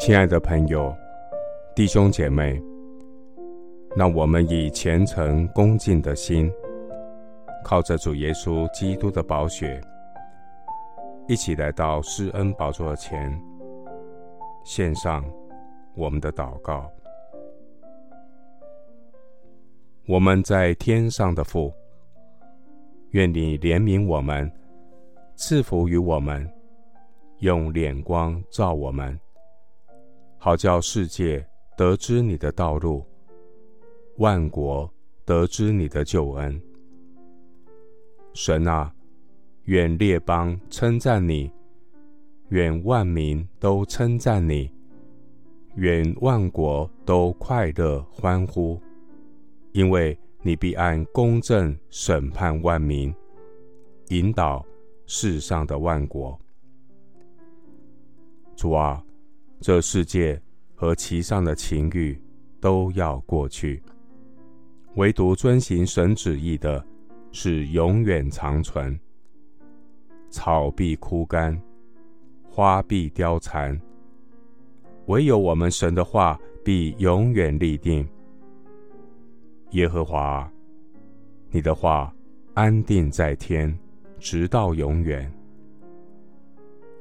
亲爱的朋友、弟兄姐妹，让我们以虔诚恭敬的心，靠着主耶稣基督的宝血，一起来到施恩宝座前，献上我们的祷告。我们在天上的父，愿你怜悯我们，赐福于我们，用脸光照我们。好叫世界得知你的道路，万国得知你的救恩。神啊，愿列邦称赞你，愿万民都称赞你，愿万国都快乐欢呼，因为你必按公正审判万民，引导世上的万国。主啊。这世界和其上的情欲都要过去，唯独遵行神旨意的，是永远长存。草必枯干，花必凋残，唯有我们神的话必永远立定。耶和华，你的话安定在天，直到永远。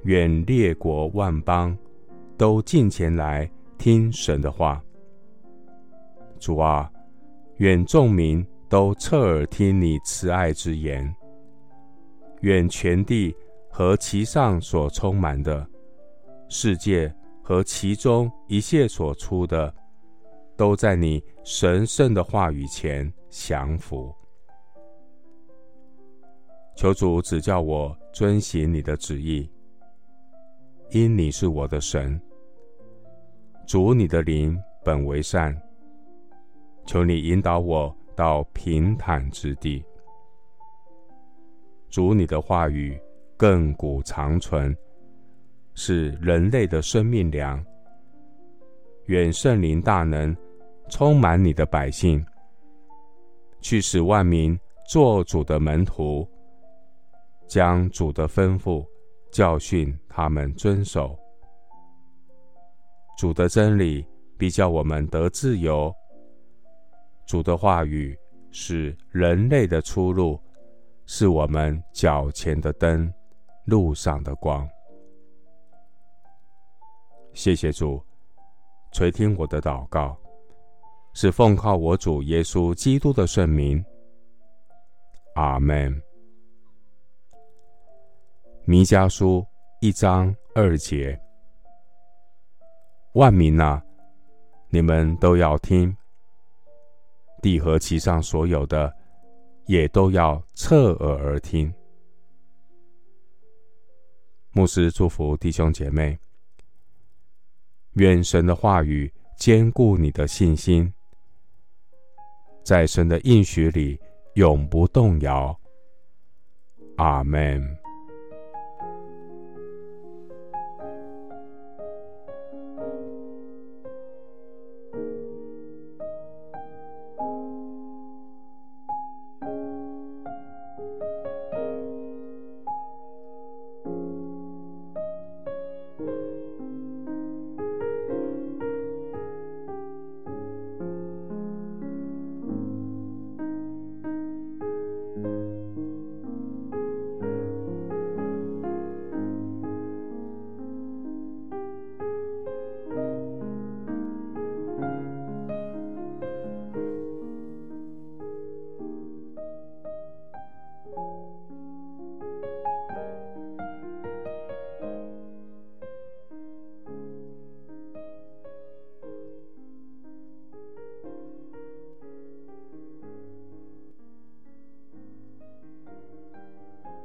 愿列国万邦。都近前来听神的话，主啊，愿众民都侧耳听你慈爱之言。愿全地和其上所充满的世界和其中一切所出的，都在你神圣的话语前降服。求主指教我遵行你的旨意，因你是我的神。主，你的灵本为善，求你引导我到平坦之地。主，你的话语亘古长存，是人类的生命粮。愿圣灵大能充满你的百姓，去使万民做主的门徒，将主的吩咐教训他们遵守。主的真理必叫我们得自由。主的话语是人类的出路，是我们脚前的灯，路上的光。谢谢主垂听我的祷告，是奉靠我主耶稣基督的圣名。阿门。弥迦书一章二节。万民哪，你们都要听；地和其上所有的，也都要侧耳而听。牧师祝福弟兄姐妹，愿神的话语坚固你的信心，在神的应许里永不动摇。阿门。